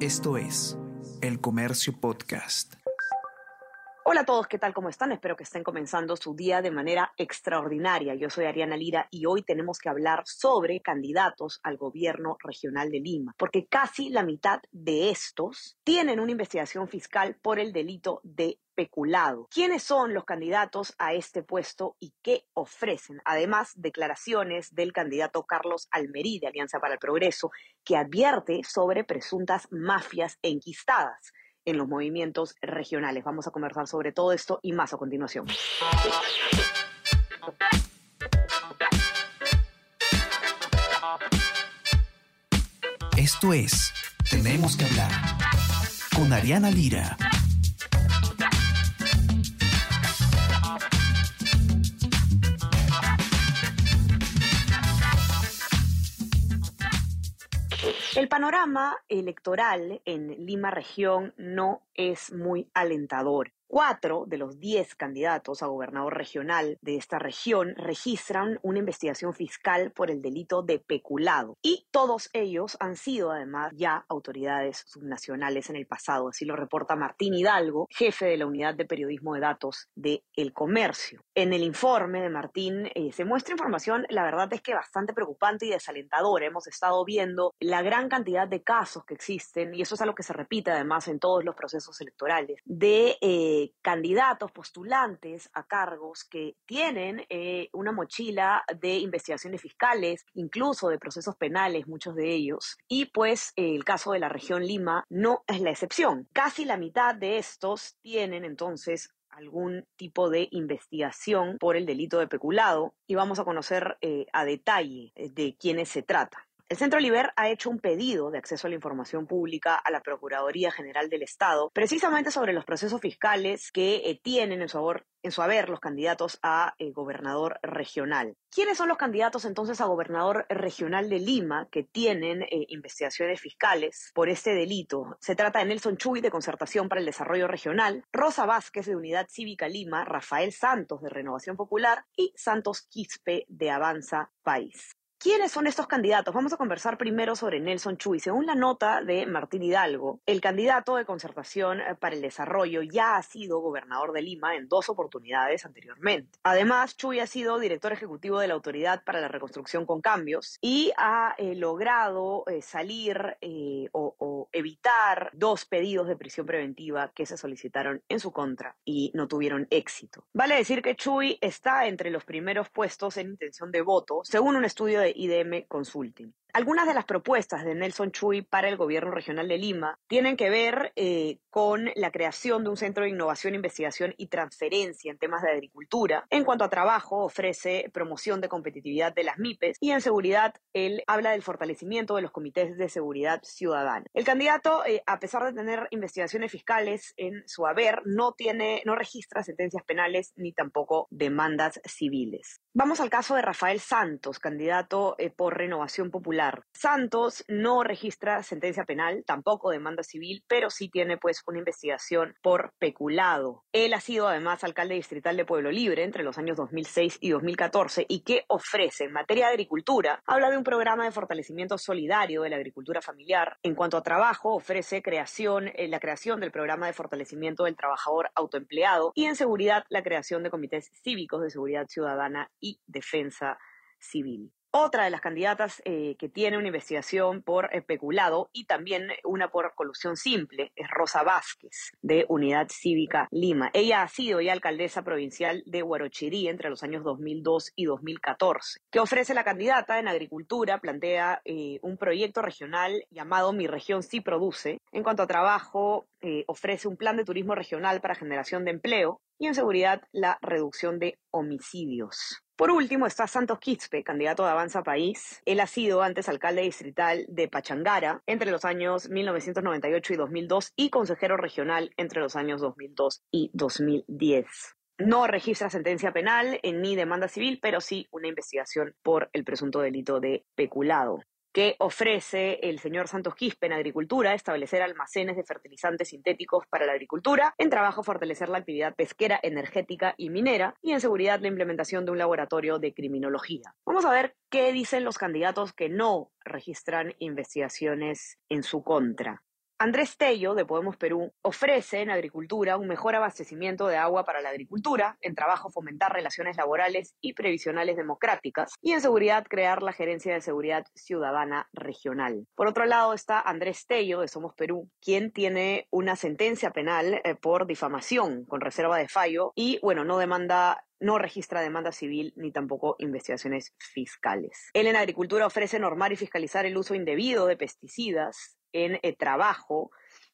Esto es El Comercio Podcast. Hola a todos, ¿qué tal? ¿Cómo están? Espero que estén comenzando su día de manera extraordinaria. Yo soy Ariana Lira y hoy tenemos que hablar sobre candidatos al gobierno regional de Lima, porque casi la mitad de estos tienen una investigación fiscal por el delito de peculado. ¿Quiénes son los candidatos a este puesto y qué ofrecen? Además, declaraciones del candidato Carlos Almerí de Alianza para el Progreso, que advierte sobre presuntas mafias enquistadas en los movimientos regionales. Vamos a conversar sobre todo esto y más a continuación. Esto es Tenemos que hablar con Ariana Lira. El panorama electoral en Lima región no es muy alentador. Cuatro de los diez candidatos a gobernador regional de esta región registran una investigación fiscal por el delito de peculado y todos ellos han sido además ya autoridades subnacionales en el pasado, así lo reporta Martín Hidalgo, jefe de la unidad de periodismo de datos de El Comercio. En el informe de Martín eh, se muestra información, la verdad es que bastante preocupante y desalentadora. Hemos estado viendo la gran cantidad de casos que existen, y eso es algo que se repite además en todos los procesos electorales, de... Eh, candidatos, postulantes a cargos que tienen eh, una mochila de investigaciones fiscales, incluso de procesos penales, muchos de ellos. Y pues el caso de la región Lima no es la excepción. Casi la mitad de estos tienen entonces algún tipo de investigación por el delito de peculado y vamos a conocer eh, a detalle eh, de quiénes se trata. El Centro Liber ha hecho un pedido de acceso a la información pública a la Procuraduría General del Estado, precisamente sobre los procesos fiscales que eh, tienen en su, en su, haber los candidatos a eh, gobernador regional. ¿Quiénes son los candidatos entonces a gobernador regional de Lima que tienen eh, investigaciones fiscales por este delito? Se trata de Nelson Chuy de Concertación para el Desarrollo Regional, Rosa Vázquez de Unidad Cívica Lima, Rafael Santos de Renovación Popular y Santos Quispe de Avanza País. ¿Quiénes son estos candidatos? Vamos a conversar primero sobre Nelson Chuy. Según la nota de Martín Hidalgo, el candidato de concertación eh, para el desarrollo ya ha sido gobernador de Lima en dos oportunidades anteriormente. Además, Chuy ha sido director ejecutivo de la Autoridad para la Reconstrucción con Cambios y ha eh, logrado eh, salir o, o evitar dos pedidos de prisión preventiva que se solicitaron en su contra y no tuvieron éxito. Vale decir que Chuy está entre los primeros puestos en intención de voto, según un estudio de IDM Consulting. Algunas de las propuestas de Nelson Chuy para el gobierno regional de Lima tienen que ver eh, con la creación de un centro de innovación, investigación y transferencia en temas de agricultura. En cuanto a trabajo, ofrece promoción de competitividad de las MIPES y en seguridad, él habla del fortalecimiento de los comités de seguridad ciudadana. El candidato, eh, a pesar de tener investigaciones fiscales en su haber, no tiene, no registra sentencias penales ni tampoco demandas civiles. Vamos al caso de Rafael Santos, candidato eh, por Renovación Popular Santos no registra sentencia penal, tampoco demanda civil, pero sí tiene pues una investigación por peculado. Él ha sido además alcalde distrital de Pueblo Libre entre los años 2006 y 2014 y que ofrece en materia de agricultura, habla de un programa de fortalecimiento solidario de la agricultura familiar. En cuanto a trabajo, ofrece creación, eh, la creación del programa de fortalecimiento del trabajador autoempleado y en seguridad la creación de comités cívicos de seguridad ciudadana y defensa civil. Otra de las candidatas eh, que tiene una investigación por especulado y también una por colusión simple es Rosa Vázquez, de Unidad Cívica Lima. Ella ha sido ya alcaldesa provincial de Huarochirí entre los años 2002 y 2014. ¿Qué ofrece la candidata en agricultura? Plantea eh, un proyecto regional llamado Mi región sí produce. En cuanto a trabajo, eh, ofrece un plan de turismo regional para generación de empleo y en seguridad la reducción de homicidios. Por último está Santos Quispe, candidato de Avanza País. Él ha sido antes alcalde distrital de Pachangara entre los años 1998 y 2002 y consejero regional entre los años 2002 y 2010. No registra sentencia penal ni demanda civil, pero sí una investigación por el presunto delito de peculado que ofrece el señor Santos Quispe en Agricultura, establecer almacenes de fertilizantes sintéticos para la agricultura, en trabajo fortalecer la actividad pesquera, energética y minera, y en seguridad la implementación de un laboratorio de criminología. Vamos a ver qué dicen los candidatos que no registran investigaciones en su contra. Andrés Tello, de Podemos Perú, ofrece en agricultura un mejor abastecimiento de agua para la agricultura, en trabajo fomentar relaciones laborales y previsionales democráticas y en seguridad crear la Gerencia de Seguridad Ciudadana Regional. Por otro lado está Andrés Tello, de Somos Perú, quien tiene una sentencia penal eh, por difamación con reserva de fallo y, bueno, no demanda no registra demanda civil ni tampoco investigaciones fiscales. Él en agricultura ofrece normar y fiscalizar el uso indebido de pesticidas, en eh, trabajo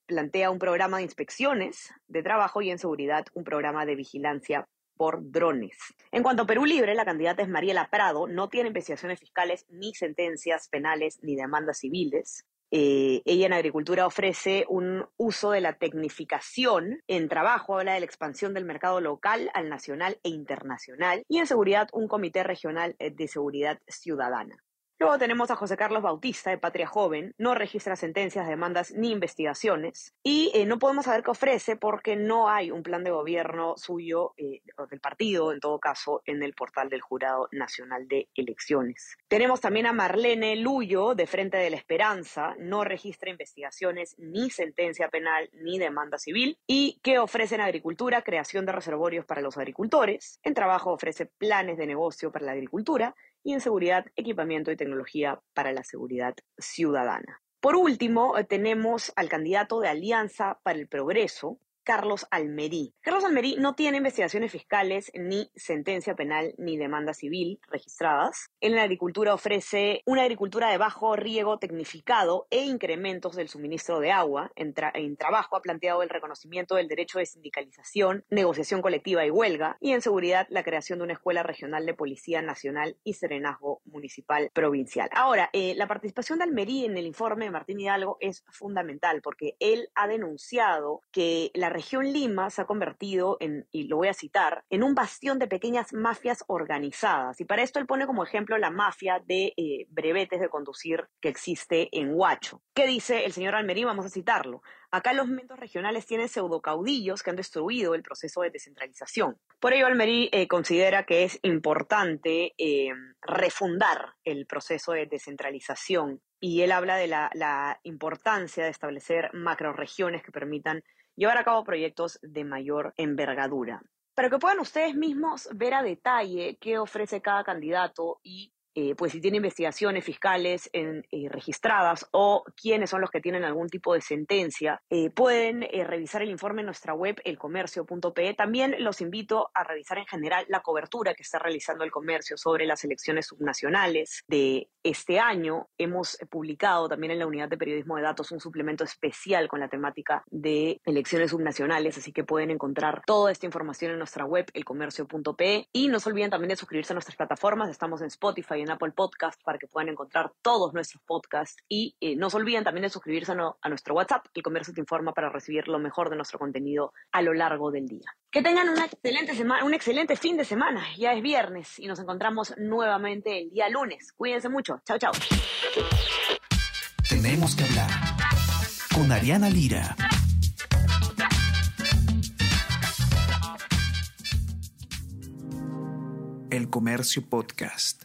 plantea un programa de inspecciones de trabajo y en seguridad un programa de vigilancia por drones. En cuanto a Perú Libre, la candidata es Mariela Prado, no tiene investigaciones fiscales ni sentencias penales ni demandas civiles. Eh, ella en agricultura ofrece un uso de la tecnificación en trabajo, habla de la expansión del mercado local al nacional e internacional y en seguridad un comité regional eh, de seguridad ciudadana. Luego tenemos a José Carlos Bautista, de Patria Joven, no registra sentencias, demandas ni investigaciones. Y eh, no podemos saber qué ofrece porque no hay un plan de gobierno suyo, eh, del partido en todo caso, en el portal del Jurado Nacional de Elecciones. Tenemos también a Marlene Luyo, de Frente de la Esperanza, no registra investigaciones ni sentencia penal ni demanda civil. Y que ofrece en agricultura creación de reservorios para los agricultores, en trabajo ofrece planes de negocio para la agricultura y en seguridad, equipamiento y tecnología para la seguridad ciudadana. Por último, eh, tenemos al candidato de Alianza para el Progreso, Carlos Almerí. Carlos Almerí no tiene investigaciones fiscales, ni sentencia penal, ni demanda civil registradas. En la agricultura ofrece una agricultura de bajo riego tecnificado e incrementos del suministro de agua. En, trabajo ha planteado el reconocimiento del derecho de sindicalización, negociación colectiva y huelga. Y en seguridad, la creación de una escuela regional de policía nacional y serenazgo municipal provincial. Ahora, eh, la participación de Almerí en el informe de Martín Hidalgo es fundamental porque él ha denunciado que la región Lima se ha convertido en, y lo voy a citar, en un bastión de pequeñas mafias organizadas. Y para esto él pone como ejemplo la mafia de eh, brevetes de conducir que existe en Huacho. ¿Qué dice el señor Almerí? Vamos a citarlo. Acá los momentos regionales tienen pseudocaudillos que han destruido el proceso de descentralización. Por ello, Almerí eh, considera que es importante eh, refundar el proceso de descentralización y él habla de la, la importancia de establecer macroregiones que permitan llevar a cabo proyectos de mayor envergadura. Para que puedan ustedes mismos ver a detalle qué ofrece cada candidato y eh, pues si tiene investigaciones fiscales eh, registradas o quiénes son los que tienen algún tipo de sentencia, eh, pueden revisar el informe en nuestra web elcomercio.pe. También los invito a revisar en general la cobertura que está realizando el comercio sobre las elecciones subnacionales de este año. Hemos publicado también en la unidad de periodismo de datos un suplemento especial con la temática de elecciones subnacionales, así que pueden encontrar toda esta información en nuestra web elcomercio.pe y no se olviden también de suscribirse a nuestras plataformas. Estamos en Spotify en Apple Podcast para que puedan encontrar todos nuestros podcasts. Y eh, no se olviden también de suscribirse a, nuestro WhatsApp, El Comercio Te Informa, para recibir lo mejor de nuestro contenido a lo largo del día. Que tengan una excelente semana, un excelente fin de semana. Ya es viernes y nos encontramos nuevamente el día lunes. Cuídense mucho. Chao, chao. Tenemos que hablar con Ariana Lira. El Comercio Podcast.